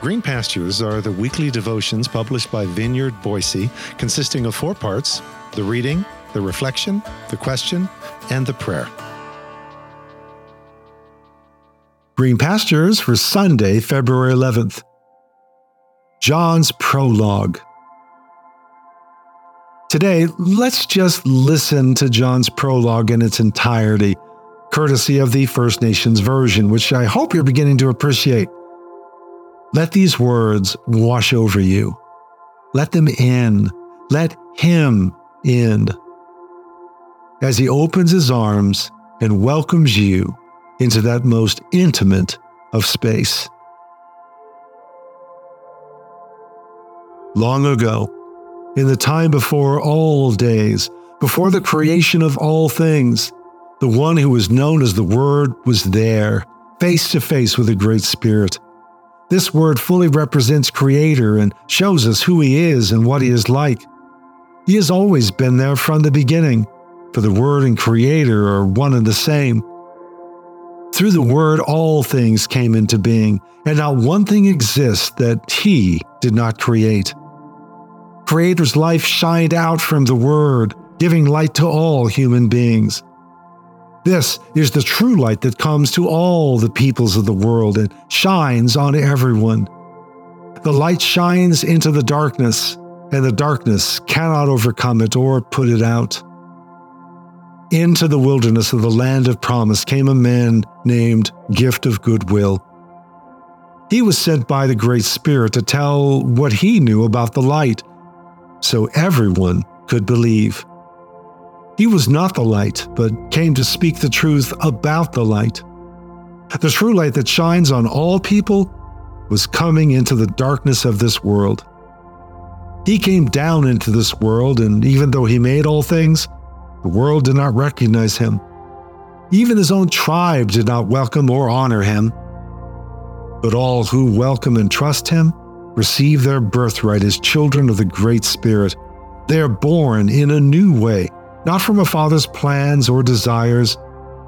Green Pastures are the weekly devotions published by Vineyard Boise, consisting of four parts the reading, the reflection, the question, and the prayer. Green Pastures for Sunday, February 11th. John's Prologue. Today, let's just listen to John's prologue in its entirety, courtesy of the First Nations version, which I hope you're beginning to appreciate. Let these words wash over you. Let them in. Let Him in. As He opens His arms and welcomes you into that most intimate of space. Long ago, in the time before all days, before the creation of all things, the one who was known as the Word was there, face to face with the Great Spirit. This word fully represents Creator and shows us who He is and what He is like. He has always been there from the beginning, for the Word and Creator are one and the same. Through the Word, all things came into being, and not one thing exists that He did not create. Creator's life shined out from the Word, giving light to all human beings. This is the true light that comes to all the peoples of the world and shines on everyone. The light shines into the darkness, and the darkness cannot overcome it or put it out. Into the wilderness of the land of promise came a man named Gift of Goodwill. He was sent by the Great Spirit to tell what he knew about the light, so everyone could believe. He was not the light, but came to speak the truth about the light. The true light that shines on all people was coming into the darkness of this world. He came down into this world, and even though he made all things, the world did not recognize him. Even his own tribe did not welcome or honor him. But all who welcome and trust him receive their birthright as children of the Great Spirit. They are born in a new way not from a father's plans or desires,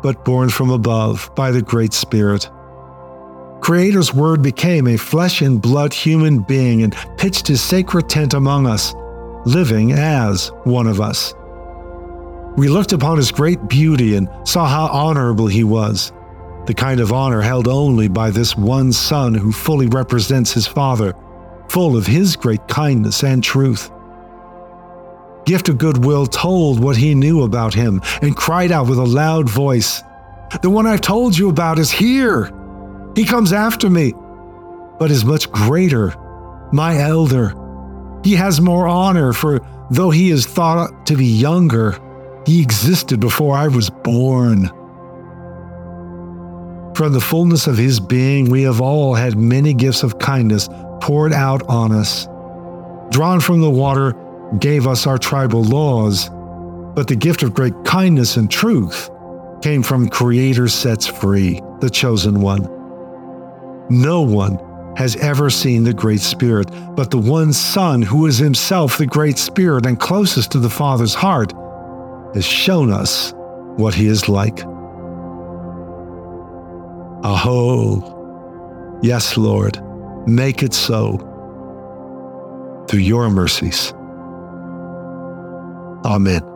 but born from above by the Great Spirit. Creator's Word became a flesh and blood human being and pitched his sacred tent among us, living as one of us. We looked upon his great beauty and saw how honorable he was, the kind of honor held only by this one Son who fully represents his Father, full of his great kindness and truth. Gift of Goodwill told what he knew about him and cried out with a loud voice, The one I've told you about is here! He comes after me, but is much greater, my elder. He has more honor, for though he is thought to be younger, he existed before I was born. From the fullness of his being, we have all had many gifts of kindness poured out on us. Drawn from the water, gave us our tribal laws, but the gift of great kindness and truth came from Creator sets free, the chosen one. No one has ever seen the Great Spirit, but the one Son, who is himself the Great Spirit and closest to the Father's heart, has shown us what he is like. Aho, yes, Lord, make it so through your mercies. Amen.